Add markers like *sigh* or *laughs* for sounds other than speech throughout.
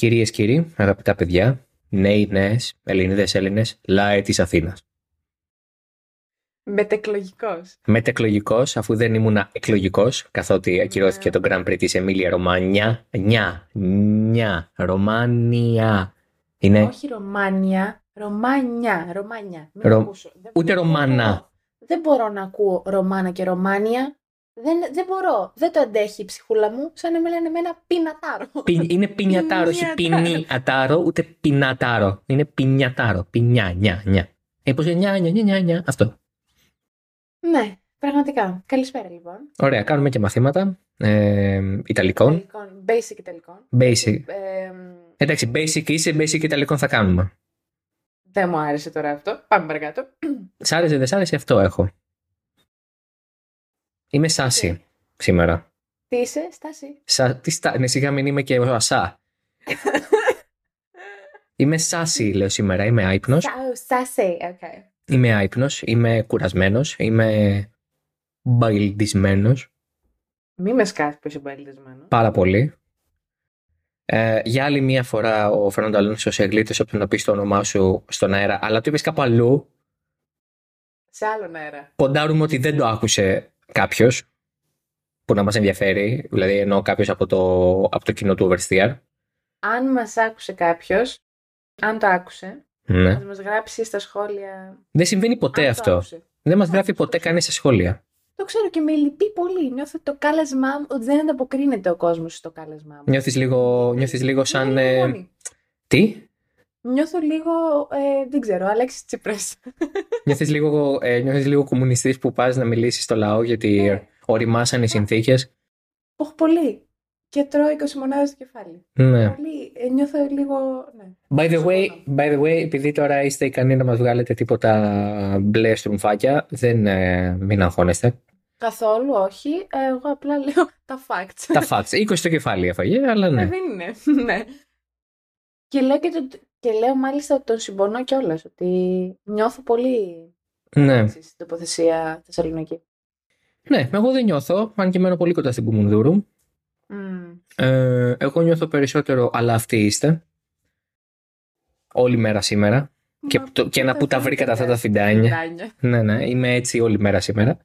Κυρίες κύριοι, αγαπητά παιδιά, νέοι, νέες, Ελληνίδες, Έλληνες, λάε της Αθήνας. Μετεκλογικός. Μετεκλογικός, αφού δεν ήμουν εκλογικός, καθότι ακυρώθηκε το Grand Prix της Εμίλια Ρωμάνια. Νιά, νιά, Ρωμάνια. Είναι Όχι Ρωμάνια, Ρωμάνια. Ρωμάνια. Μην Ρο- ακούσω. Δεν- ούτε δεν Ρωμάνα. μπορώ. Δεν μπορώ να ακούω Ρωμάνα και Ρωμάνια. Δεν, δεν μπορώ. Δεν το αντέχει η ψυχούλα μου. Σαν να με λένε με ένα πινατάρο. Πι- είναι πινιατάρο, όχι Πινιατάρο. πινιατάρο, ούτε πινατάρο. Είναι πινιατάρο. Πινιά, νιά, νιά. Ε, πώς είναι, νιά, νιά, νιά, νιά, νιά. Αυτό. ναι, πραγματικά. Καλησπέρα λοιπόν. Ωραία, κάνουμε και μαθήματα ε, Ιταλικών. Ιταλικών, basic Ιταλικών. Basic. Ε, Εντάξει, basic είσαι, basic Ιταλικών θα κάνουμε. δεν μου άρεσε τώρα αυτό. Πάμε παρακάτω. Σ' άρεσε, δεν σ' άρεσε, αυτό έχω. Είμαι σάση σήμερα. Τι είσαι, Στάση; Σα, τι στα, ναι, σιγά μην είμαι και ο ασά. *laughs* Είμαι σάση, λέω σήμερα. Είμαι άϊπνος. Σάου, Στάση. Okay. Είμαι άϊπνος, είμαι κουρασμένος, είμαι μπαϊλντισμένος Μη με σκάσει που είσαι μπαλιτισμένο. πάρα πολύ. Ε, για άλλη μία φορά ο Φερνάντο Αλόνσος σε γλίτωσε από το να πει το όνομά σου στον αέρα, αλλά το είπες κάπου αλλού. Σε άλλον αέρα. Ποντάρουμε ότι δεν το άκουσε κάποιος που να μας ενδιαφέρει, δηλαδή εννοώ κάποιος από το, από το κοινό του Oversteer. Αν μας άκουσε κάποιος, αν το άκουσε, Ναι. να μας γράψει στα σχόλια. Δεν συμβαίνει ποτέ αν το αυτό. άκουσε. Δεν μας γράφει ποτέ κανείς σε σχόλια. Το ξέρω και με λυπεί πολύ. Νιώθω το κάλεσμά μου, ότι δεν ανταποκρίνεται ο κόσμος στο κάλεσμά μου. Νιώθεις λίγο, νιώθεις λίγο σαν... Νιώθω λίγο ε, μόνη. τι; Νιώθω λίγο, ε, δεν ξέρω, Αλέξης Τσίπρας. *laughs* Νιώθεις λίγο, ε, νιώθεις λίγο κομμουνιστής που πας να μιλήσεις στο λαό γιατί Ναι. οριμάσαν οι συνθήκες. Όχι πολύ. Και τρώω 20 μονάδες στο κεφάλι. Ναι. Πολύ. Ε, νιώθω λίγο, ναι. By the, way, Συμφωνώ. by the way, επειδή τώρα είστε ικανοί να μας βγάλετε τίποτα μπλε στρουμφάκια, δεν ε, μην αγχώνεστε. Καθόλου όχι. Ε, Εγώ απλά λέω *laughs* τα facts. Τα facts. 20 στο κεφάλι έφαγε, αλλά Ε, ναι. δεν είναι. *laughs* ναι. Και λέω, και, το, και λέω μάλιστα ότι τον συμπονώ κιόλας. Ότι νιώθω πολύ Ναι. έτσι, στην τοποθεσία Θεσσαλονίκη. ναι, εγώ δεν νιώθω, αν και μένω πολύ κοντά στην Κουμουνδούρου. Μμμ. Ε, εγώ νιώθω περισσότερο, αλλά αυτοί είστε. Όλη μέρα σήμερα. Και, Μα το, και να που τα βρήκατε αυτά τα φιντάνια. Φιντάνια. Ναι, ναι, είμαι έτσι όλη μέρα σήμερα.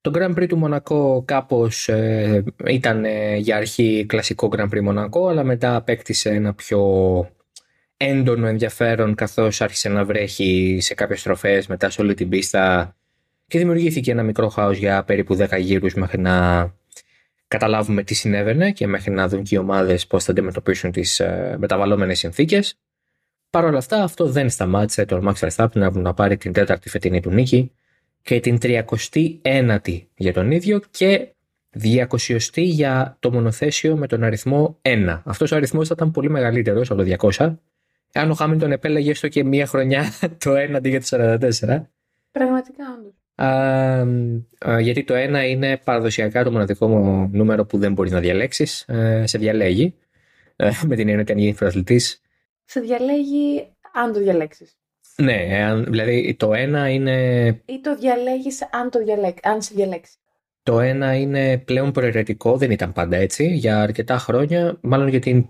Το Grand Prix του Μονακό κάπως ε, ήταν ε, για αρχή κλασικό Grand Prix Μονακό, αλλά μετά απέκτησε ένα πιο έντονο ενδιαφέρον καθώς άρχισε να βρέχει σε κάποιες στροφές μετά σε όλη την πίστα και δημιουργήθηκε ένα μικρό χάος για περίπου 10 γύρους μέχρι να καταλάβουμε τι συνέβαινε και μέχρι να δουν και οι ομάδες πώς θα αντιμετωπίσουν τις ε, μεταβαλλόμενες συνθήκες. Παρ' όλα αυτά, αυτό δεν σταμάτησε τον Max Verstappen να πάρει την τέταρτη φετινή του νίκη και την 39η για τον ίδιο και 200η για το μονοθέσιο με τον αριθμό 1. Αυτός ο αριθμός θα ήταν πολύ μεγαλύτερος από το 200 αν ο Χάμιλτον επέλεγε έστω και μία χρονιά *laughs* το 1 αντί για το 44. Πραγματικά όντως. Α, α, γιατί το 1 είναι παραδοσιακά το μοναδικό νούμερο που δεν μπορείς να διαλέξεις. Ε, σε διαλέγει. Ε, με την έννοια ότι αν γίνεις πρωταθλητής Σε διαλέγει αν το διαλέξεις. Ναι, εάν- δηλαδή το ένα είναι, Ή το διαλέγεις αν, το διαλέξει, αν σε διαλέξει. το ένα είναι πλέον προαιρετικό, δεν ήταν πάντα έτσι, για αρκετά χρόνια, μάλλον για την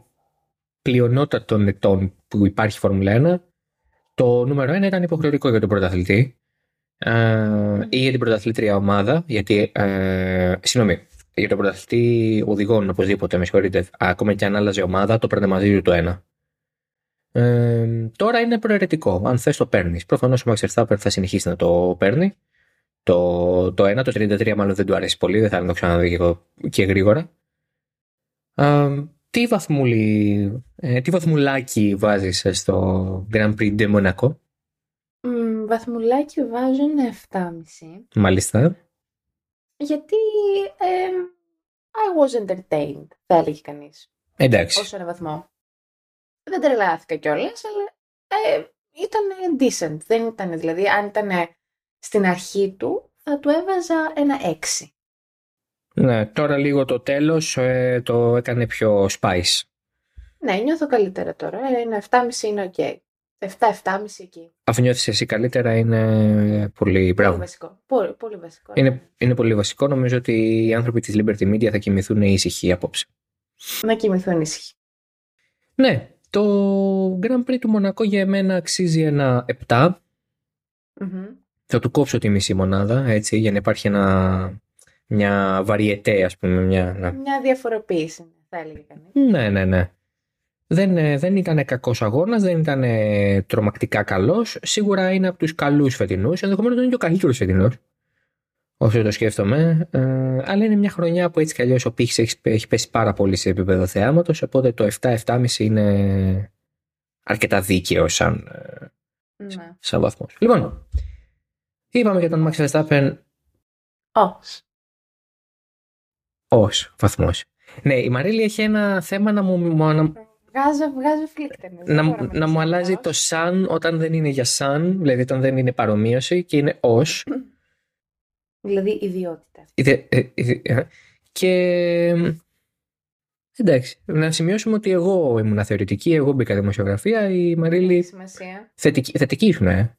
πλειονότητα των ετών που υπάρχει η Φόρμουλα 1, το νούμερο ένα ήταν υποχρεωτικό για τον πρωταθλητή ε, ή για την πρωταθλήτρια ομάδα, γιατί, ε, συγγνώμη, για τον πρωταθλητή οδηγών οπωσδήποτε, με συγχωρείτε, ακόμα και αν άλλαζε ομάδα, το παίρνε μαζί του το ένα. Ε, τώρα είναι προαιρετικό. Αν θες το παίρνεις. Προφανώς ο Max Verstappen θα συνεχίσει να το παίρνει. Το, το 1, το 33 μάλλον δεν του αρέσει πολύ, δεν θα να το ξαναδεί και, εγώ- και γρήγορα. Α, τι, βαθμούλι, ε, τι βαθμουλάκι βάζεις ε, στο Grand Prix de Monaco, Μ, βαθμουλάκι βάζω ένα 7,5. μάλιστα. Γιατί ε, I was entertained, θα έλεγε κανείς. Εντάξει. Όσο ένα βαθμό. Δεν τρελάθηκα κιόλας, αλλά ε, ήταν decent. Δεν ήταν, δηλαδή, αν ήταν στην αρχή του, θα του έβαζα ένα 6. Ναι, τώρα λίγο το τέλος ε, το έκανε πιο spice. Ναι, νιώθω καλύτερα τώρα. Ε, Ένα 7,5 είναι ok. 7-7,5 εκεί. Αφού νιώθεις εσύ καλύτερα είναι πολύ Πολύ μπράβο. βασικό. Πολύ, πολύ βασικό. Είναι, είναι πολύ βασικό. Νομίζω ότι οι άνθρωποι της Liberty Media θα κοιμηθούν ήσυχοι απόψε. Να κοιμηθούν ήσυχοι. Ναι, το Grand Prix του Μονακό για εμένα αξίζει ένα 7. Μμμ. Θα του κόψω τη μισή μονάδα, έτσι, για να υπάρχει ένα, μια βαριετέ, ας πούμε. Μια, να- Μια διαφοροποίηση, θα έλεγε κανείς. Ναι, ναι, ναι. Δεν, ε, δεν ήταν κακός αγώνας, δεν ήταν ε, τρομακτικά καλός. Σίγουρα είναι από τους καλούς φετινούς, ενδεχομένως δεν είναι και ο καλύτερος φετινός. Όσο το σκέφτομαι. Ε, αλλά είναι μια χρονιά που έτσι κι αλλιώς ο πύχης έχει, έχει πέσει πάρα πολύ σε επίπεδο θεάματος, οπότε το 7-7,5 είναι αρκετά δίκαιο σαν, ε, Ναι. σαν βαθμός. Λοιπόν, είπαμε για τον Max Verstappen Ως. Ως βαθμός. Ναι, η Μαρίλη έχει ένα θέμα να μου, μου- να, Βγάζω, βγάζω φλίκτενες. δεν να, μπορώ να μου μιλήσω αλλάζει ως. το σαν όταν δεν είναι για σαν, δηλαδή όταν δεν είναι παρομοίωση και είναι ως. Δηλαδή ιδιότητα. Ιδε- ε, ιδε- ε, Και εντάξει, να σημειώσουμε ότι εγώ ήμουν θεωρητική, εγώ μπήκα δημοσιογραφία, η Έχει Μαρίλη σημασία. θετική, θετική ήσουν, ε.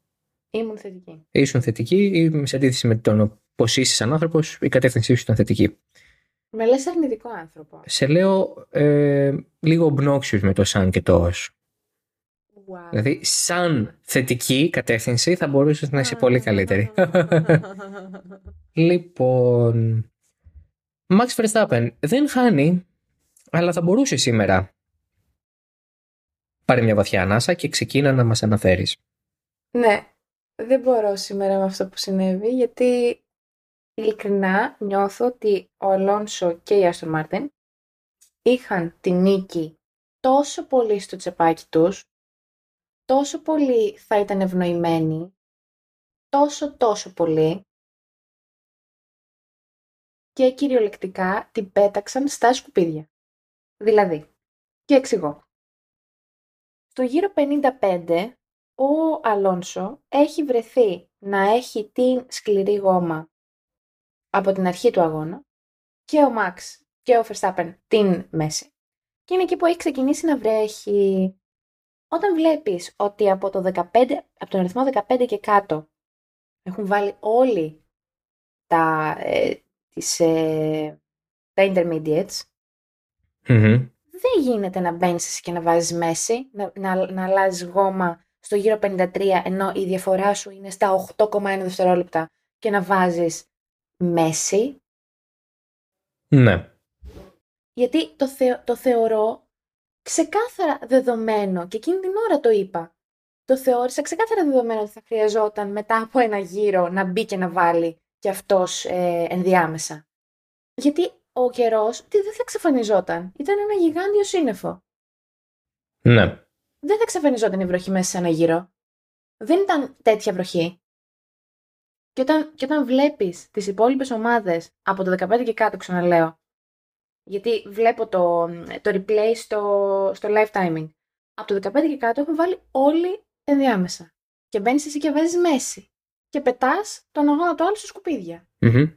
Ήμουν θετική. Ήσουν θετική ή σε αντίθεση με τον πώς είσαι σαν άνθρωπος, η κατεύθυνσή σου ήταν θετική. Με λες αρνητικό άνθρωπο. Σε λέω ε, λίγο obnoxious με το σαν και το ως. Wow. Δηλαδή, σαν θετική κατεύθυνση θα μπορούσες να είσαι πολύ καλύτερη. *laughs* Λοιπόν, Max Verstappen δεν χάνει, αλλά θα μπορούσε σήμερα. Πάρε μια βαθιά ανάσα και ξεκίνα να μας αναφέρεις. Ναι, δεν μπορώ σήμερα με αυτό που συνέβη, γιατί ειλικρινά νιώθω ότι ο Αλόνσο και η Άστον Μάρτιν είχαν τη νίκη τόσο πολύ στο τσεπάκι τους, τόσο πολύ θα ήταν ευνοημένοι, τόσο τόσο πολύ και κυριολεκτικά την πέταξαν στα σκουπίδια. Δηλαδή, και εξηγώ. Στο γύρο 55 ο Αλόνσο έχει βρεθεί να έχει την σκληρή γόμα από την αρχή του αγώνα και ο Μαξ και ο Verstappen την μέση. Και είναι εκεί που έχει ξεκινήσει να βρέχει. Όταν βλέπεις ότι από, το 15, από τον αριθμό 15 και κάτω έχουν βάλει όλοι τα, ε, τις, ε, τα intermediates, Μμμ. δεν γίνεται να μπαίνεις εσύ και να βάζεις μέση, να, να, να αλλάζεις γόμα στο γύρο 53, ενώ η διαφορά σου είναι στα 8,1 δευτερόλεπτα και να βάζεις μέση. Ναι. Γιατί το, θε, το θεωρώ ξεκάθαρα δεδομένο και εκείνη την ώρα το είπα. Το θεώρησα ξεκάθαρα δεδομένο ότι θα χρειαζόταν μετά από ένα γύρο να μπει και να βάλει και αυτός ε, ενδιάμεσα. Γιατί ο καιρός τι δεν θα εξαφανιζόταν. Ήταν ένα γιγάντιο σύννεφο. Ναι. δεν θα εξαφανιζόταν η βροχή μέσα σε ένα γύρο. Δεν ήταν τέτοια βροχή. Και όταν, και όταν βλέπεις τις υπόλοιπες ομάδες από το 15 και κάτω, ξαναλέω, γιατί βλέπω το, το replay στο, στο live timing, από το 15 και κάτω έχουν βάλει όλοι ενδιάμεσα. Και μπαίνεις εσύ και βάζεις μέση. Και πετάς τον αγώνα του άλλου στα σκουπίδια. Μμμ.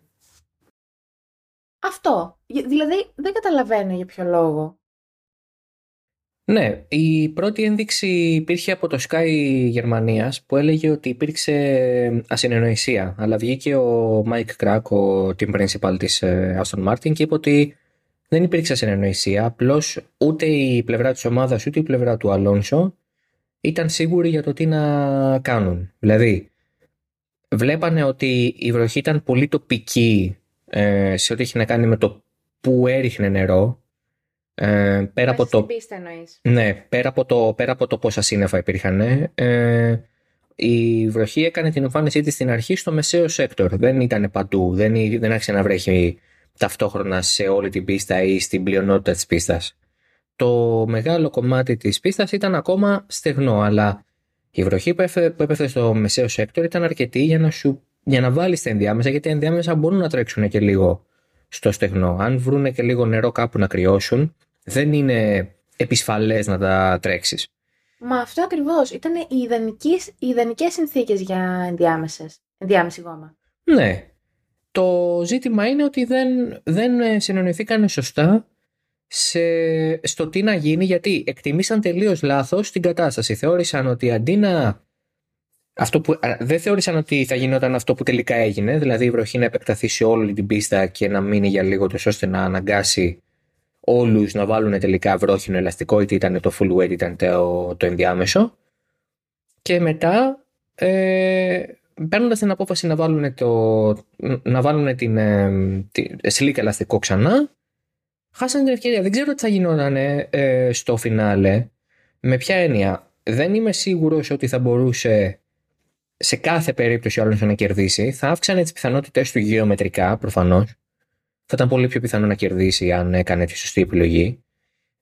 Αυτό. Για- Δηλαδή δεν καταλαβαίνω για ποιο λόγο. Ναι, η πρώτη ένδειξη υπήρχε από το Sky Γερμανίας που έλεγε ότι υπήρξε ασυνεννοησία. Αλλά βγήκε ο Mike Crack, ο team principal της ε, Aston Martin και είπε ότι δεν υπήρξε ασυνεννοησία. Απλώς ούτε η πλευρά της ομάδας ούτε η πλευρά του Αλόνσο ήταν σίγουροι για το τι να κάνουν. Δηλαδή, βλέπανε ότι η βροχή ήταν πολύ τοπική ε, σε ό,τι έχει να κάνει με το που έριχνε νερό. Ε, πέρα από Μέσα το στην πίστα εννοείς. ναι, πέρα από το, πέρα από το πόσα σύννεφα υπήρχαν, ε, η βροχή έκανε την εμφάνισή της στην αρχή στο μεσαίο sector. Δεν ήταν παντού, δεν, ή- δεν άρχισε να βρέχει ταυτόχρονα σε όλη την πίστα ή στην πλειονότητα της πίστας. Το μεγάλο κομμάτι της πίστας ήταν ακόμα στεγνό, αλλά η βροχή που, έφε, που έπεφτε στο μεσαίο sector ήταν αρκετή για να, σου, για να βάλεις τα ενδιάμεσα, γιατί τα ενδιάμεσα μπορούν να τρέξουν και λίγο στο στεγνό. Αν βρούνε και λίγο νερό κάπου να κρυώσουν, δεν είναι επισφαλές να τα τρέξεις. Μα αυτό ακριβώς. Ήταν οι, ιδανικές, οι ιδανικές συνθήκες για ενδιάμεσες. Ενδιάμεση γόμα. Ναι. Το ζήτημα είναι ότι δεν, δεν ε, συνεννοηθήκαν σωστά σε, στο τι να γίνει γιατί εκτιμήσαν τελείως λάθος την κατάσταση. Θεώρησαν ότι αντί να... Αυτό που, α, δεν θεώρησαν ότι θα γινόταν αυτό που τελικά έγινε, δηλαδή η βροχή να επεκταθεί σε όλη την πίστα και να μείνει για λίγο τόσο ώστε να αναγκάσει όλους να βάλουν τελικά βρόχινο ελαστικό, είτε ήταν το full weight, ήταν το, το ενδιάμεσο. Και μετά, ε, παίρνοντας την απόφαση να βάλουν, το, να βάλουν την, ε, slick ελαστικό ξανά, χάσανε την ευκαιρία. Δεν ξέρω τι θα γινόταν ε, στο φινάλε. Με ποια έννοια. Δεν είμαι σίγουρος ότι θα μπορούσε σε κάθε περίπτωση ο άλλος να κερδίσει. Θα αύξανε τις πιθανότητες του γεωμετρικά προφανώς θα ήταν πολύ πιο πιθανό να κερδίσει αν έκανε τη σωστή επιλογή.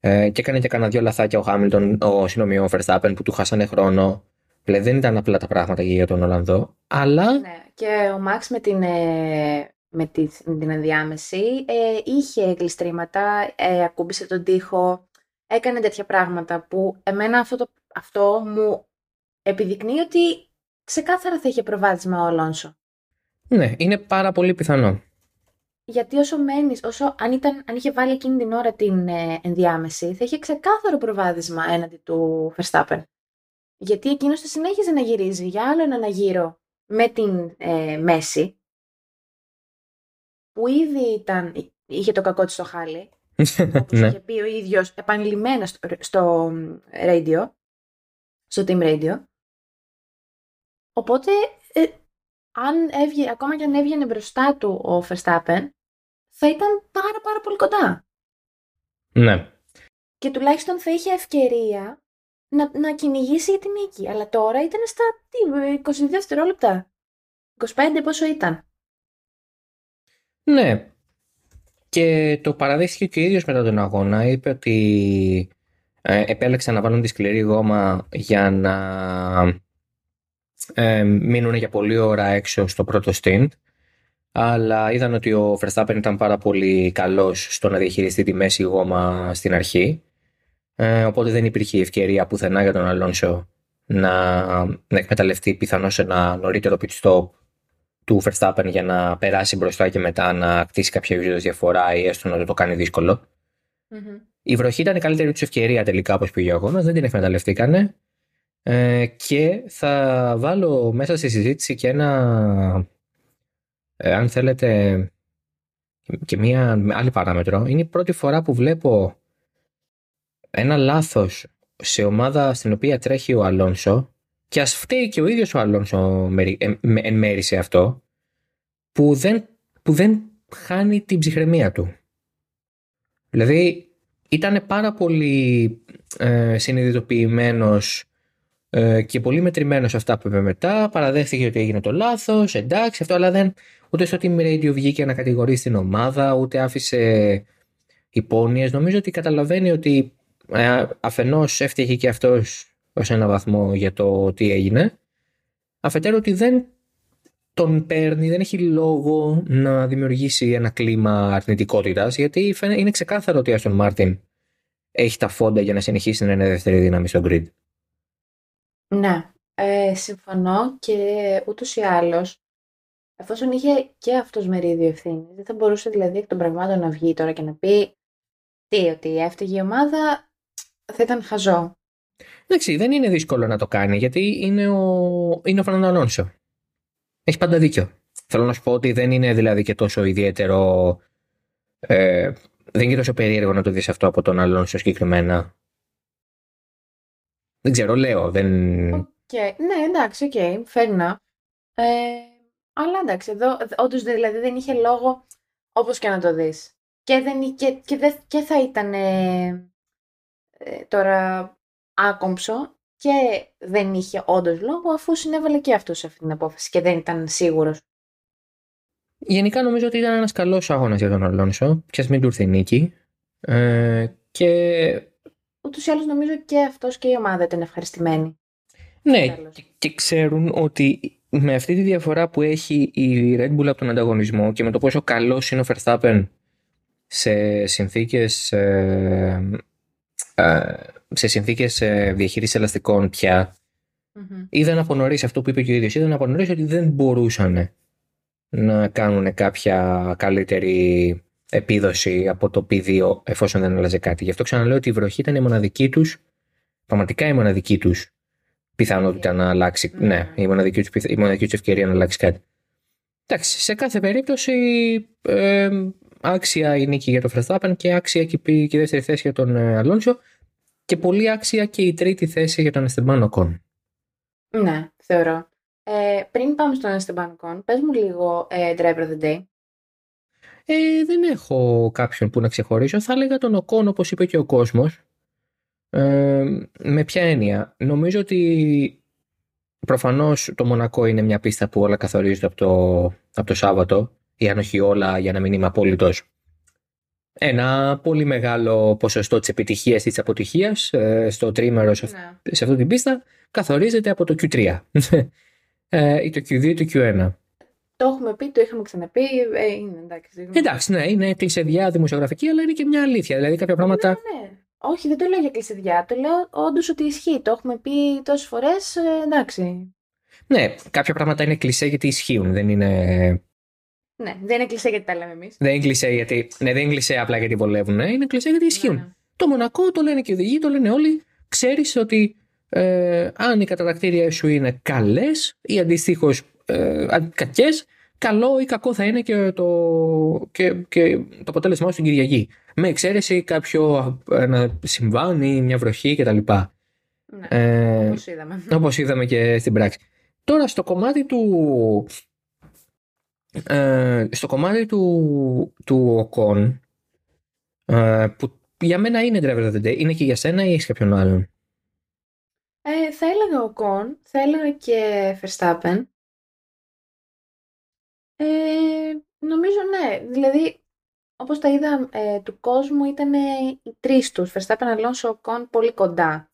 Ε, και έκανε και κανένα δυο λαθάκια ο Χάμιλτον, ο συγγνώμη, ο Verstappen που του χάσανε χρόνο. Δηλαδή δεν ήταν απλά τα πράγματα για τον Ολλανδό. Αλλά. Ναι, και ο Μαξ με την, ε, με, τη, με την ενδιάμεση ε, είχε γλιστρήματα, ε, ακούμπησε τον τοίχο, έκανε τέτοια πράγματα που εμένα αυτό, το, αυτό μου επιδεικνύει ότι ξεκάθαρα θα είχε προβάδισμα ο Αλόνσο. Ναι, είναι πάρα πολύ πιθανό. Γιατί όσο μένεις, όσο αν, ήταν, αν είχε βάλει εκείνη την ώρα την ε, ενδιάμεση, θα είχε ξεκάθαρο προβάδισμα έναντι του Verstappen. Γιατί εκείνος θα συνέχιζε να γυρίζει για άλλο έναν γύρο με την ε, μέση, που ήδη ήταν, είχε το κακό της στο χάλι, *laughs* όπως ναι. είχε πει ο ίδιος επανειλημμένα στο, στο radio, στο team radio. Οπότε, ε, αν έβγε, ακόμα και αν έβγαινε μπροστά του ο Verstappen, θα ήταν πάρα πάρα πολύ κοντά. Ναι. Και τουλάχιστον θα είχε ευκαιρία να, να κυνηγήσει για την νίκη. Αλλά τώρα ήταν στα τι, 22 δευτερόλεπτα. 25 πόσο ήταν. Ναι. Και το παραδέχθηκε και ο ίδιος μετά τον αγώνα. Είπε ότι ε, επέλεξαν να βάλουν τη σκληρή γόμα για να ε, μείνουν για πολλή ώρα έξω στο πρώτο stint αλλά είδαν ότι ο Verstappen ήταν πάρα πολύ καλός στο να διαχειριστεί τη μέση γόμα στην αρχή. Ε, οπότε δεν υπήρχε ευκαιρία πουθενά για τον Αλόνσο να, να εκμεταλλευτεί πιθανώς ένα νωρίτερο pit stop του Verstappen για να περάσει μπροστά και μετά να κτίσει κάποια είδου διαφορά ή έστω να το κάνει δύσκολο. Mm-hmm. Η βροχή ήταν η καλύτερη τους ευκαιρία τελικά όπως πήγε ο αγώνας, δεν την εκμεταλλευτήκανε. Ε, και θα βάλω μέσα στη συζήτηση και ένα ε, αν θέλετε και μία άλλη παράμετρο, είναι η πρώτη φορά που βλέπω ένα λάθος σε ομάδα στην οποία τρέχει ο Αλόνσο και ας φταίει και ο ίδιος ο Αλόνσο εν μέρη σε αυτό που δεν, που δεν χάνει την ψυχραιμία του. Δηλαδή ήταν πάρα πολύ ε, συνειδητοποιημένος ε, και πολύ μετρημένος αυτά που είπε μετά. Παραδέχθηκε ότι έγινε το λάθος, εντάξει αυτό, αλλά δεν, ούτε στο Team Radio βγήκε να κατηγορήσει την ομάδα, ούτε άφησε υπόνοιες. Νομίζω ότι καταλαβαίνει ότι ε, αφενός έφτιαχε και αυτός ως ένα βαθμό για το τι έγινε. Αφετέρου ότι δεν τον παίρνει, δεν έχει λόγο να δημιουργήσει ένα κλίμα αρνητικότητας, γιατί είναι ξεκάθαρο ότι ο Άστον Μάρτιν έχει τα φόντα για να συνεχίσει να είναι δεύτερη δύναμη στο grid. Ναι, ε, συμφωνώ και ούτως ή άλλως Εφόσον είχε και αυτός μερίδιο ευθύνης, δεν θα μπορούσε δηλαδή εκ των πραγμάτων να βγει τώρα και να πει τι, ότι έφταιγε η ομάδα, θα ήταν χαζό. Εντάξει, δεν είναι δύσκολο να το κάνει γιατί είναι ο, είναι ο Φερνάντο Αλόνσο. Έχει πάντα δίκιο. Θέλω να σου πω ότι δεν είναι δηλαδή και τόσο ιδιαίτερο. Ε, δεν είναι και τόσο περίεργο να το δεις αυτό από τον Αλόνσο συγκεκριμένα. Δεν ξέρω, λέω. Δεν... Okay. Ναι, εντάξει, OK, okay, fair enough. Ε, αλλά εντάξει, εδώ όντως δηλαδή δεν είχε λόγο όπως και να το δεις. Και, δεν, και, και, και θα ήταν ε, τώρα άκομψο και δεν είχε όντως λόγο αφού συνέβαλε και αυτός σε αυτή την απόφαση και δεν ήταν σίγουρος. Γενικά νομίζω ότι ήταν ένας καλός αγώνα για τον Αλόνσο, και α μην του ήρθε νίκη. Ε, και... Ούτως ή άλλως νομίζω και αυτός και η ομάδα ήταν ευχαριστημένοι. Ναι, και, και ξέρουν ότι με αυτή τη διαφορά που έχει η Red Bull από τον ανταγωνισμό και με το πόσο καλός είναι ο Verstappen σε συνθήκες ε, ε, σε συνθήκες ε, διαχείρισης ελαστικών πια mm-hmm. είδαν από νωρίς αυτό που είπε και ο ίδιος είδαν από νωρίς ότι δεν μπορούσαν να κάνουν κάποια καλύτερη επίδοση από το P2 εφόσον δεν άλλαζε κάτι. Γι' αυτό ξαναλέω ότι η βροχή ήταν η μοναδική τους πραγματικά η μοναδική τους πιθανότητα να αλλάξει. Mm. Ναι, η μοναδική, τους, η μοναδική τους ευκαιρία να αλλάξει κάτι. Εντάξει, σε κάθε περίπτωση ε, άξια η νίκη για τον Verstappen και άξια και η δεύτερη θέση για τον Αλόνσο και πολύ άξια και η τρίτη θέση για τον Εστεμπάν Κον. Ναι, θεωρώ. Ε, πριν πάμε στον Εστεμπάν Κον, πες μου λίγο ε, Driver of the Day. Ε, δεν έχω κάποιον που να ξεχωρίσω. Θα έλεγα τον Οκόν όπως είπε και ο κόσμος. Ε, με ποια έννοια; Νομίζω ότι προφανώς το Μονακό είναι μια πίστα που όλα καθορίζονται από το, από το Σάββατο ή αν όχι όλα για να μην είμαι απόλυτος. Ένα πολύ μεγάλο ποσοστό της επιτυχίας ή της αποτυχίας ε, στο τρίμερο σε, ναι. σε αυτή την πίστα καθορίζεται από το Q3 *laughs* ε, ή το Q2 ή το Q1. Το έχουμε πει, το είχαμε ξαναπεί. Ε, είναι εντάξει. Εντάξει, ναι, είναι κλεισεδιά δημοσιογραφική, αλλά είναι και μια αλήθεια. Δηλαδή κάποια πράγματα. Ναι, ναι. Όχι, δεν το λέω για κλεισεδιά. Το λέω όντως ότι ισχύει. Το έχουμε πει τόσες φορές. Ε, εντάξει. Ναι, κάποια πράγματα είναι κλεισέ γιατί ισχύουν. Δεν είναι. Ναι, δεν είναι κλεισέ γιατί τα λέμε εμείς. Δεν είναι κλεισέ γιατί. Ναι, δεν είναι κλεισέ απλά γιατί βολεύουν. Ναι. Είναι κλεισέ γιατί ισχύουν. Ναι, ναι. Το Μονακό το λένε και οι οδηγοί, το λένε όλοι. Ξέρεις ότι ε, αν οι κατατακτήρια σου είναι καλές ή αντιστοίχως ε, κακές, καλό ή κακό θα είναι και το, και, και το αποτέλεσμά στην Κυριακή. Με εξαίρεση κάποιο ένα συμβάν ή μια βροχή κτλ. Ναι, ε, όπως είδαμε. Όπως είδαμε και στην πράξη. Τώρα στο κομμάτι του ε, στο κομμάτι του, του ΟΚΟΝ ε, που για μένα είναι driver of the day, είναι και για σένα ή έχεις κάποιον άλλον; Ε, θα έλεγα ΟΚΟΝ, θα έλεγα και Verstappen. Ε, νομίζω ναι. Δηλαδή, όπως τα είδα ε, του κόσμου, ήταν οι τρεις τους. Verstappen, Alonso, Ocon πολύ κοντά.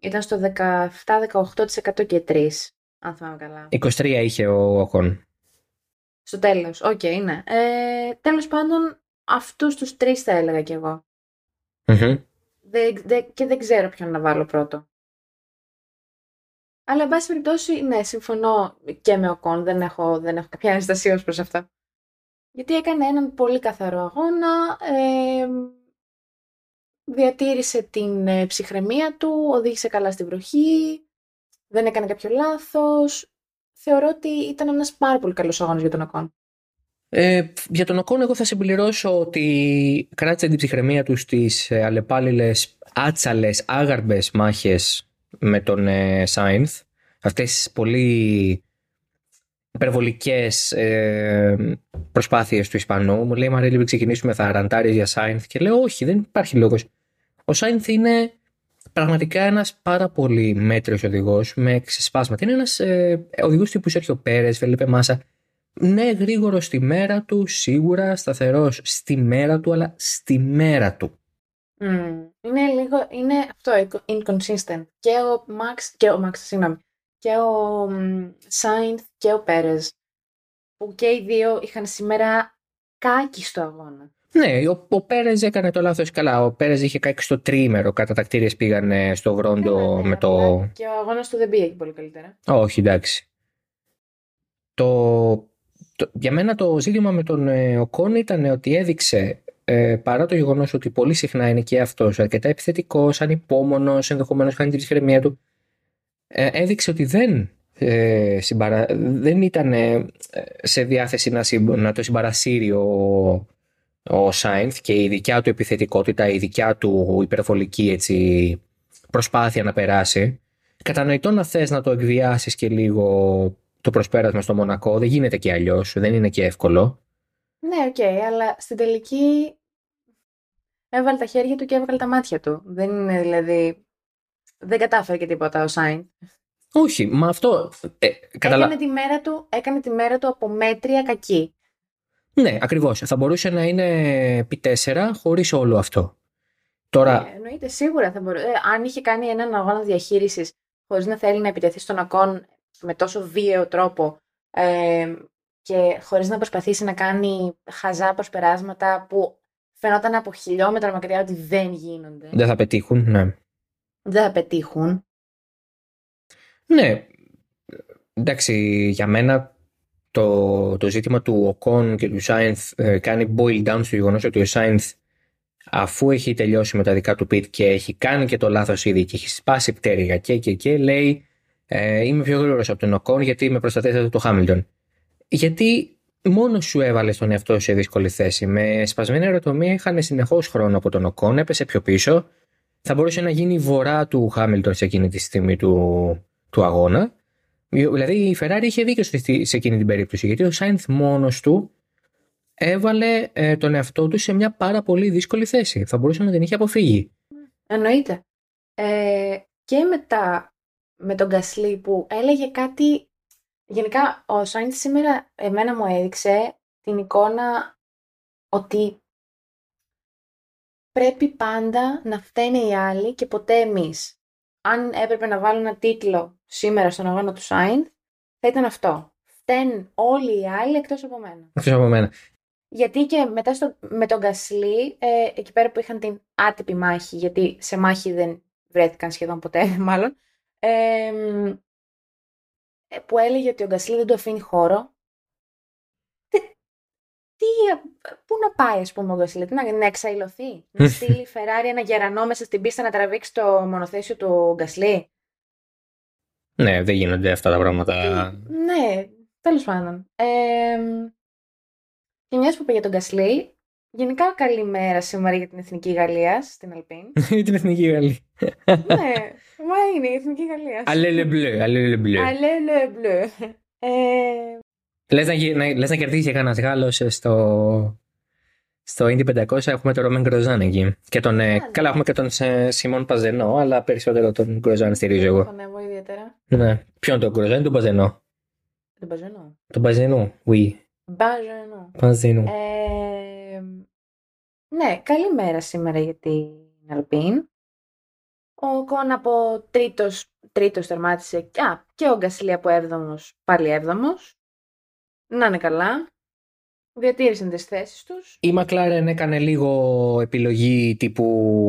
Ήταν στο 17-18% και τρεις, αν θυμάμαι καλά. 23 είχε ο Ocon. Στο τέλος, OK, okay, ναι. Ε, τέλος πάντων, αυτούς τους τρεις θα έλεγα κι εγώ. και δεν ξέρω ποιον να βάλω πρώτο. Αλλά, εν πάση περιπτώσει, ναι, συμφωνώ και με Ocon. Δεν έχω, δεν έχω κάποια ένσταση ως προς αυτά. Γιατί έκανε έναν πολύ καθαρό αγώνα. Ε, διατήρησε την ε, ψυχραιμία του, οδήγησε καλά στην βροχή, δεν έκανε κάποιο λάθος. Θεωρώ ότι ήταν ένας πάρα πολύ καλός αγώνας για τον Οκόν. Ε, για τον Οκόν εγώ θα συμπληρώσω ότι κράτησε την ψυχραιμία του στις ε, αλλεπάλληλες, άτσαλες, άγαρμπες μάχες με τον ε, Σάινθ. Αυτές τις πολύ υπερβολικές ε, προσπάθειες του Ισπανού. Μου λέει Μαρίλη πριν ξεκινήσουμε θα ραντάρεις για Σάινθ και λέω όχι δεν υπάρχει λόγος. Ο Σάινθ είναι πραγματικά ένας πάρα πολύ μέτριος οδηγός με ξεσπάσματα. Είναι ένας ε, οδηγός τύπου Σέρχιο Πέρες, Φελίπε Μάσα. Ναι, γρήγορος στη μέρα του, σίγουρα σταθερός στη μέρα του, αλλά στη μέρα του. Είναι λίγο, είναι αυτό, inconsistent. Και ο Max, και ο Max, συγγνώμη, και ο Σάινθ και ο Πέρες, που και οι δύο είχαν σήμερα κάκι στο αγώνα. Ναι, ο, ο Πέρες έκανε το λάθος καλά. Ο Πέρες είχε κάκι στο τρίμερο. Κατά τακτήριες πήγαν στο βρόντο ναι, με το... Και ο αγώνας του δεν πήγε πολύ καλύτερα. Όχι, εντάξει. Το, το, για μένα το ζήτημα με τον ε, Οκόν ήταν ότι έδειξε ε, παρά το γεγονός ότι πολύ συχνά είναι και αυτός αρκετά επιθετικός, ανυπόμονος, ενδεχομένως χάνει την ψυχραιμία του, ε, έδειξε ότι δεν, ε, συμπαρα... δεν ήταν ε, σε διάθεση να, να το συμπαρασύρει ο, ο Σάινθ και η δικιά του επιθετικότητα, η δικιά του υπερβολική έτσι, προσπάθεια να περάσει. Κατανοητό να θες να το εκβιάσεις και λίγο το προσπέρασμα στο Μονακό, δεν γίνεται και αλλιώς, δεν είναι και εύκολο. Ναι, OK, okay, αλλά στην τελική έβαλε τα χέρια του και έβγαλε τα μάτια του. Δεν είναι δηλαδή. Δεν κατάφερε και τίποτα ο Σάιν. Όχι, μα αυτό. Ε, καταλα... έκανε, τη μέρα του, έκανε τη μέρα του από μέτρια κακή. Ναι, ακριβώς. Θα μπορούσε να είναι πι 4 χωρίς όλο αυτό. Τώρα... Ε, εννοείται, σίγουρα θα μπορούσε. Ε, αν είχε κάνει έναν αγώνα διαχείρισης χωρίς να θέλει να επιτεθεί στον ακόν με τόσο βίαιο τρόπο ε, και χωρίς να προσπαθήσει να κάνει χαζά προσπεράσματα που φαινόταν από χιλιόμετρα μακριά ότι δεν γίνονται. Δεν θα πετύχουν, ναι. Δεν θα πετύχουν. Ναι. Εντάξει, για μένα το, το ζήτημα του Οκόν και του Σάινθ ε, κάνει boil down στο γεγονός ότι ο Σάινθ αφού έχει τελειώσει με τα δικά του πιτ και έχει κάνει και το λάθος ήδη και έχει σπάσει πτέρυγα και και και λέει ε, είμαι πιο γρήγορος από τον Οκόν γιατί με προστατεύεται το Χάμιλτον. Γιατί μόνο σου έβαλε τον εαυτό σου σε δύσκολη θέση. Με σπασμένη αεροτομία είχαν συνεχώς χρόνο από τον Οκόν, έπεσε πιο πίσω. Θα μπορούσε να γίνει βορρά του Χάμιλτον σε εκείνη τη στιγμή του, του αγώνα. Δηλαδή η Ferrari είχε δίκιο σε εκείνη την περίπτωση, γιατί ο Σάινθ μόνος του έβαλε ε, τον εαυτό του σε μια πάρα πολύ δύσκολη θέση. Θα μπορούσε να την είχε αποφύγει. Εννοείται. Ε, και μετά με τον Γκασλή που έλεγε κάτι Γενικά, ο Σάινθ σήμερα εμένα μου έδειξε την εικόνα ότι πρέπει πάντα να φταίνε οι άλλοι και ποτέ εμείς. Αν έπρεπε να βάλω ένα τίτλο σήμερα στον αγώνα του Σάινθ, θα ήταν αυτό. Φταίνουν όλοι οι άλλοι εκτός από μένα. Εκτός από μένα. Γιατί και μετά στο, με τον Γκασλή, ε, εκεί πέρα που είχαν την άτυπη μάχη, γιατί σε μάχη δεν βρέθηκαν σχεδόν ποτέ *laughs* μάλλον, ε, ε, που έλεγε ότι ο Γκασλί δεν του αφήνει χώρο. Τι, πού να πάει, ας πούμε, ο Γκασλί, να, να εξαϊλωθεί, να *laughs* στείλει η Ferrari ένα γερανό μέσα στην πίστα να τραβήξει το μονοθέσιο του Γκασλί. Ναι, δεν γίνονται αυτά τα πράγματα. ναι, τέλος πάντων. Ε, και μιας που πήγε τον Γκασλί, γενικά καλημέρα σήμερα για την Εθνική Γαλλία στην Αλπίν. *laughs* Για την Εθνική Γαλλία. ναι, Μα είναι η Εθνική Γαλλία. Αλέλε μπλε, αλέλε μπλε. Αλέλε μπλε. Λες να, να, λες να κερδίσει κανένας Γάλλος στο, στο Indy 500 έχουμε τον Ρωμέν Γκροζάν εκεί. Και τον, ε, καλά, έχουμε και τον Σιμών Παζενό, αλλά περισσότερο τον Γκροζάν στηρίζω εγώ. Τον έβω ιδιαίτερα. Ναι. Ποιον τον Γκροζάν ή τον Παζενό. Τον Παζενό. Τον Παζενό, oui. Μπαζενό. Παζενό. Ε, ναι, καλημέρα σήμερα για την Αλπίν. Ο Κον από τρίτος, τρίτος τερμάτισε Α, και ο Γκασλή από έβδομος, πάλι έβδομος. Να είναι καλά. Διατήρησαν τις θέσεις τους. Η Μακλάρεν έκανε λίγο επιλογή τύπου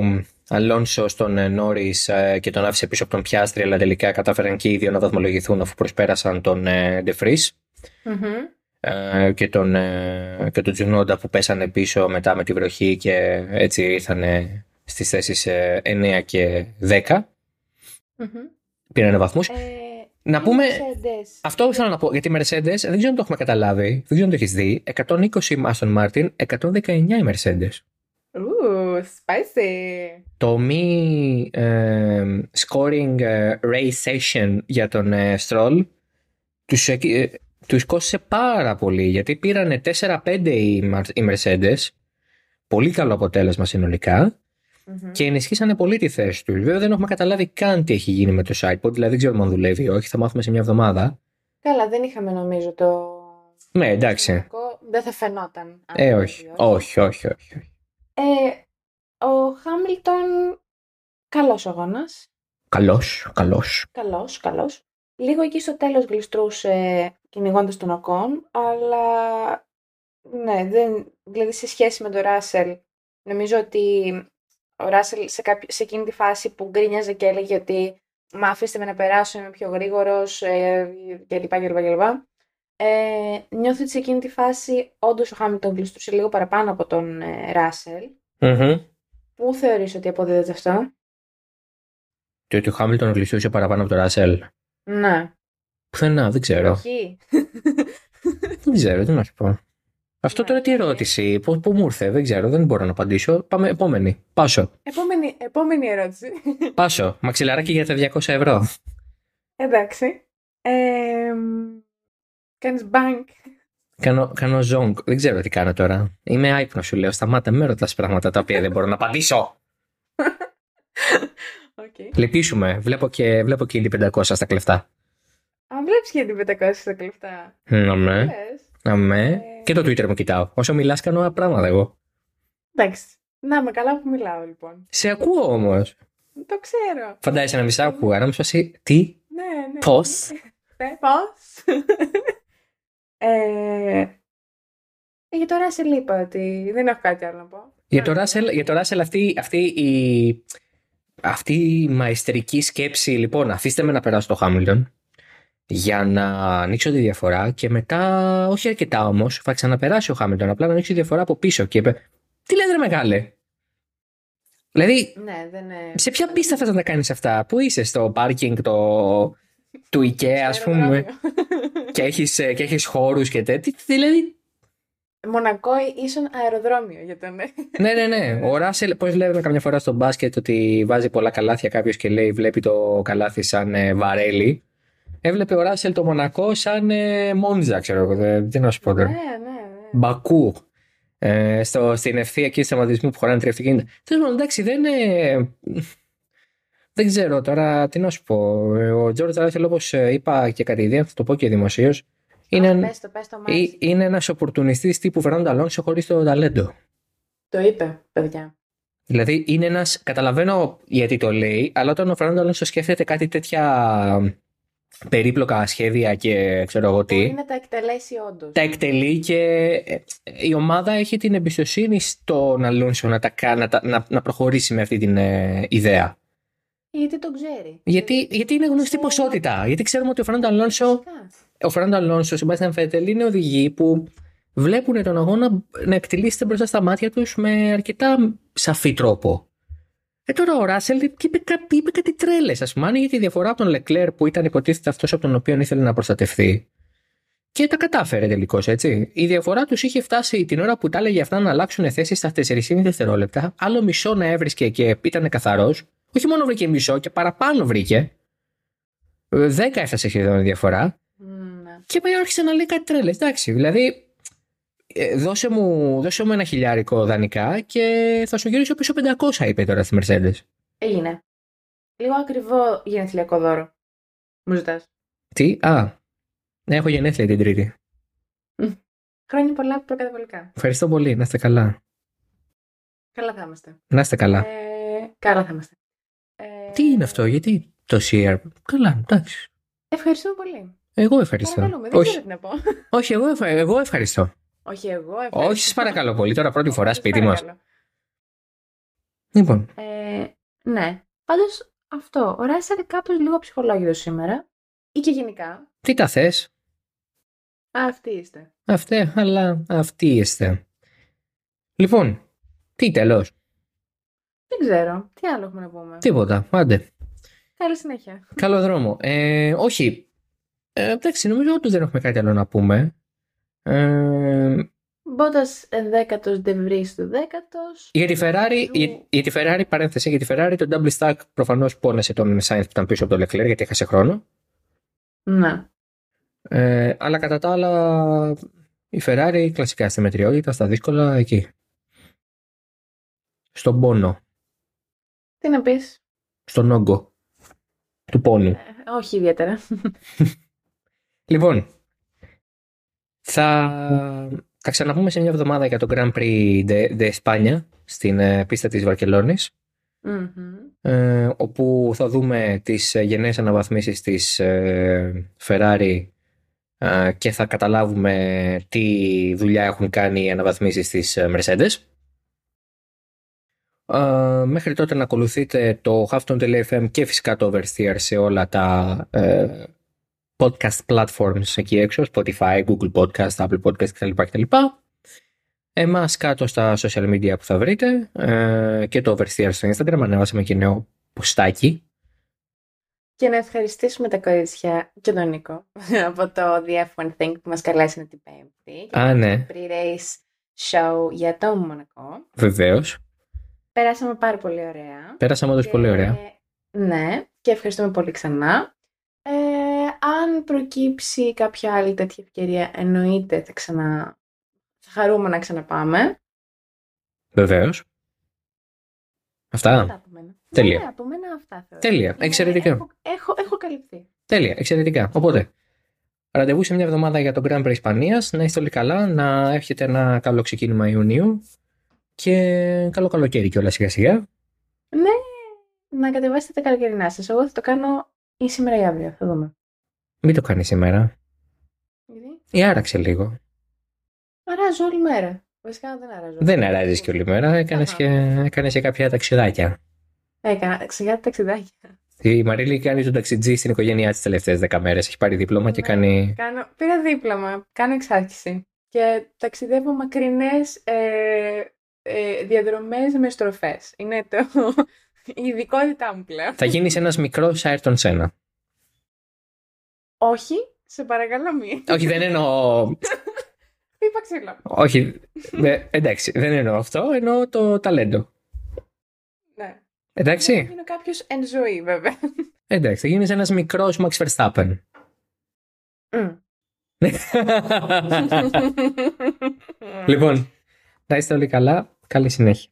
Αλόνσο στον Νόρις ε, και τον άφησε πίσω από τον Πιάστρη, αλλά τελικά κατάφεραν και οι δύο να βαθμολογηθούν αφού προσπέρασαν τον Ντεφρις. Ε, και τον, ε, και τον Τζουνόντα που πέσανε πίσω μετά με τη βροχή και έτσι ήρθαν στις θέσεις 9 ε, και 10. Mm-hmm. Πήραν βαθμούς. Ε, να πούμε. Mercedes. Αυτό θέλω να πω. Γιατί η Mercedes δεν ξέρω αν το έχουμε καταλάβει. Δεν ξέρω αν το έχεις δει. 120 Aston Martin, 119 η Mercedes. Ooh, spicy. Το μη ε, scoring ε, race session για τον ε, Stroll τους, ε, τους κόστησε πάρα πολύ γιατί πήραν 4-5 οι, οι Mercedes πολύ καλό αποτέλεσμα συνολικά mm-hmm. και ενισχύσανε πολύ τη θέση τους. Βέβαια δεν έχουμε καταλάβει καν τι έχει γίνει με το sidepod, δηλαδή δεν ξέρουμε αν δουλεύει ή όχι, θα μάθουμε σε μια εβδομάδα. Καλά, δεν είχαμε νομίζω το. Ναι, εντάξει. Δεν θα φαινόταν. Ε, όχι. όχι. όχι, όχι, όχι. Ε, ο Χάμιλτον, καλός αγώνας. Καλός, καλός. Καλός, καλός. Λίγο εκεί στο τέλος γλιστρούσε κυνηγώντας τον Οκόν, αλλά ναι, δεν, δηλαδή σε σχέση με τον Ράσελ, νομίζω ότι ο Ράσελ σε, σε εκείνη τη φάση που γκρίνιαζε και έλεγε ότι «Μα αφήστε με να περάσω, είμαι πιο γρήγορος» ε, κλπ. κλπ. Ε, νιώθω ότι σε εκείνη τη φάση όντως ο Χάμιλτον γλιστρούσε λίγο παραπάνω από τον ε, Ράσελ. Mm-hmm. Πού θεωρείς ότι αποδίδεται αυτό; Το ότι ο Χάμιλτον γλιστρούσε παραπάνω από τον Ράσελ. Ναι. Πουθενά, δεν ξέρω. Όχι. δεν ξέρω, τι να σου πω. Αυτό τώρα τι ερώτηση, πού, πού μου ήρθε, δεν ξέρω, δεν μπορώ να απαντήσω. Πάμε επόμενη. Πάσο. Επόμενη, επόμενη ερώτηση. Πάσο. Μαξιλαράκι για τα 200 ευρώ. Εντάξει. Ε, κάνεις bank. Κάνω, κάνω zonk. Δεν ξέρω τι κάνω τώρα. Είμαι άϊπνος, σου λέω. Σταμάτα, με ρωτάς πράγματα τα οποία δεν μπορώ να απαντήσω. Okay. Λυπήσουμε. Βλέπω και, βλέπω και 500 στα κλεφτά. Α, βλέπεις και 500 στα κλεφτά. Ναι. Αμέ. Ε... Και το Twitter μου κοιτάω. Όσο μιλάς, κάνω πράγματα εγώ. Εντάξει. Να με καλά που μιλάω λοιπόν. Σε ακούω όμως. Το ξέρω. Φαντάζεσαι να μη σε ακούω. Να μου Τι; Ναι, ναι. Πώς; Ναι, Πώς; ε, για το Ράσελ είπα ότι δεν έχω κάτι άλλο να πω. Για το Ράσελ, για το Ράσελ αυτή, αυτή, η, αυτή η μαεστρική σκέψη, λοιπόν, αφήστε με να περάσω το Χάμιλτον για να ανοίξω τη διαφορά και μετά, όχι αρκετά όμως, θα ξαναπεράσει ο Χάμιλτον. Απλά να ανοίξει τη διαφορά από πίσω και είπε, Τι λέτε, ρε μεγάλε; Δηλαδή, ναι, δεν είναι... σε ποια πίστα θα τα κάνεις αυτά, Πού είσαι, στο πάρκινγκ το... του IKEA, ας πούμε, και έχεις και έχεις χώρους και τέτοια. Δηλαδή, Μονακό ίσον αεροδρόμιο για τον. ναι, ναι, ναι. Ο Ράσελ, πώς λέμε καμιά φορά στο μπάσκετ ότι βάζει πολλά καλάθια κάποιος και λέει βλέπει το καλάθι σαν ε, βαρέλι. Έβλεπε ο Ράσελ το Μονακό σαν ε, Μόντζα, ξέρω εγώ. Τι να σου πω ναι, τώρα. ναι, ναι. Μπακού. Ε, στο, στην ευθεία εκεί σταματισμού που χωράνε τρία αυτοκίνητα. Τέλος πάντων, εντάξει, δεν είναι. Δεν ξέρω τώρα τι να σου πω. Ο Τζόρτζ Ράσελ, όπως είπα και κατά ιδέα, θα το πω και δημοσίως, είναι, Α, πες το, πες το, μ' άρεσε. ε- είναι ένας οπορτουνιστής τύπου Φερνάντο Αλόνσο χωρίς το ταλέντο. Το είπε, παιδιά. Δηλαδή είναι ένα. Καταλαβαίνω γιατί το λέει, αλλά όταν ο Φερνάντο Αλόνσο σκέφτεται κάτι τέτοια περίπλοκα σχέδια και ξέρω εγώ τι. Μπορεί να τα εκτελέσει όντως. Τα εκτελεί και ε, η ομάδα έχει την εμπιστοσύνη στον Αλόνσο να, τα, κα- να, τα- να, να προχωρήσει με αυτή την ε, ιδέα. Γιατί τον ξέρει. Γιατί, γιατί είναι γνωστή Ξέρει. ποσότητα. Γιατί ξέρουμε ότι ο Φερνάντο Αλόνσο Φυσικά. ο Φερνάντο Αλόνσο, ο Σεμπάστιαν Φέτελ είναι οδηγοί που βλέπουν τον αγώνα να εκτελήσεται μπροστά στα μάτια τους με αρκετά σαφή τρόπο. Ε, τώρα ο Ράσελ είπε, κα- είπε κάτι τρέλες. Α πούμε, άνοιγε τη διαφορά από τον Λεκλέρ που ήταν υποτίθεται αυτός από τον οποίο ήθελε να προστατευτεί. Και τα κατάφερε τελικώς, έτσι. Η διαφορά τους είχε φτάσει την ώρα που τα έλεγε αυτά να αλλάξουν θέση στα 4,5 δευτερόλεπτα. Άλλο μισό να έβρισκε και ήταν καθαρός. Όχι μόνο βρήκε μισό και παραπάνω βρήκε. Ε, 10 έφτασε σχεδόν η διαφορά. Μμ, ναι. Και μετά άρχισε να λέει κάτι τρέλες. Εντάξει, δηλαδή, ε, δώσε μου, δώσε μου ένα χιλιάρικο δανεικά και θα σου γυρίσω πίσω 500, είπε τώρα στη Mercedes. Έγινε. Λίγο ακριβό γενεθλιακό δώρο. Μου ζητάς. Τι, α, ναι, έχω γενέθλια την Τρίτη. Χρόνια πολλά προκαταβολικά. Ευχαριστώ πολύ, να είστε καλά. Καλά θα είμαστε. Να είστε καλά. Ε, καλά θα είμαστε. Ε, Τι είναι αυτό, γιατί το CR. Καλά, εντάξει. Ευχαριστούμε πολύ. Εγώ ευχαριστώ. Παρακαλούμε, δεν Όχι, ξέρω τι να πω. όχι εγώ, ευχα- εγώ ευχαριστώ. Όχι, εγώ ευχαριστώ. Όχι, σας παρακαλώ πολύ. Τώρα πρώτη φορά Σας σπίτι μας. παρακαλώ. Λοιπόν, Ε, ναι. Πάντως αυτό. Ο Ράσελ κάπως λίγο ψυχολόγιο σήμερα. Ή και γενικά. τι τα θες; Α, αυτοί είστε. Αυτέ, αλλά αυτοί είστε. Λοιπόν, τι τέλος; Δεν ξέρω. Τι άλλο έχουμε να πούμε; Τίποτα. Άντε. Καλή συνέχεια. Καλό δρόμο. Ε, όχι. Ε, εντάξει, νομίζω ότι δεν έχουμε κάτι άλλο να πούμε. Ε, Μπότα ενδέκατος, Ντεβρή του δέκατος. για, τη Ferrari, για, για τη Ferrari, παρένθεση, για τη Ferrari το double stack προφανώς πόνεσε τον Sainz που ήταν πίσω από το Leclerc γιατί έχασε χρόνο. Ναι. Ε, αλλά κατά τα άλλα, η Ferrari κλασικά στη μετριότητα, στα δύσκολα, εκεί. Στον πόνο, Τι να πεις; στον όγκο του πόνου. όχι ιδιαίτερα. *laughs* Λοιπόν, θα, θα ξαναπούμε σε μια εβδομάδα για το Grand Prix de, de España στην ε, πίστα της Βαρκελόνης Μμμ. ε, όπου θα δούμε τις ε, γενναίες αναβαθμίσεις της ε, Ferrari ε, και θα καταλάβουμε τι δουλειά έχουν κάνει οι αναβαθμίσεις της ε, Mercedes. Ε, μέχρι τότε να ακολουθείτε το Halfton.fm και φυσικά το Oversteer σε όλα τα ε, podcast platforms εκεί έξω, Spotify, Google Podcast, Apple Podcast κτλ. κτλ. Εμάς κάτω στα social media που θα βρείτε ε, και το Oversteer στο Instagram, ανέβασαμε και νέο ποστάκι. Και να ευχαριστήσουμε τα κορίτσια και τον Νίκο *laughs* από το The F1 Thing που μας καλέσανε την Πέμπτη. Α, ναι, Pre-race show για το Μονακό. βεβαίως. Περάσαμε πάρα πολύ ωραία. Πέρασαμε όντως Και- πολύ ωραία. Ναι, και ευχαριστούμε πολύ ξανά. Ε, αν προκύψει κάποια άλλη τέτοια ευκαιρία, εννοείται θα ξανα... Θα χαρούμε να ξαναπάμε. Βεβαίως. Αυτά. Αυτά από μένα. Τέλεια. Ναι, από μένα αυτά θεωρώ. Τέλεια. Είναι- Εξαιρετικά. Έχω, έχω, έχω καλυφθεί. Τέλεια. Εξαιρετικά. Οπότε, ραντεβού σε μια εβδομάδα για το Grand Prix Ισπανίας. Να είστε όλοι καλά, να έχετε ένα καλό ξεκίνημα Ιουνίου και καλό καλοκαίρι κιόλας σιγά σιγά. Ναι, να κατεβάσετε τα καλοκαιρινά σας. Εγώ θα το κάνω ή σήμερα ή αύριο. Θα δούμε. Μην το κάνεις σήμερα. Γιατί; Ή άραξε λίγο. Αράζω όλη μέρα. Βασικά δεν αράζω. Δεν αράζεις και όλη μέρα. Έκανες Αχα. και, έκανες και κάποια ταξιδάκια. Έκανα ταξιδιά ταξιδάκια. Η Μαρίλη κάνει τον ταξιτζή στην οικογένειά της τελευταίες 10 μέρες. Έχει πάρει δίπλωμα και Ναι. κάνει. Κάνω, πήρα δίπλωμα, κάνω εξάρτηση και ταξιδεύω μακρινές ε, ε, διαδρομές με στροφές. Είναι το, *laughs* η ειδικότητά μου πλέον. Θα γίνεις ένας μικρός Άιρτον Σένα. Όχι, σε παρακαλώ μη. Όχι, δεν εννοώ. Είπα ξύλο. Όχι, δε- εντάξει, δεν εννοώ αυτό, εννοώ το ταλέντο. Ναι. Εντάξει, Είναι κάποιος εν ζωή, βέβαια. εντάξει, θα γίνεις ένας μικρός Max Verstappen. Μμ. *laughs* λοιπόν, να είστε όλοι καλά, καλή συνέχεια.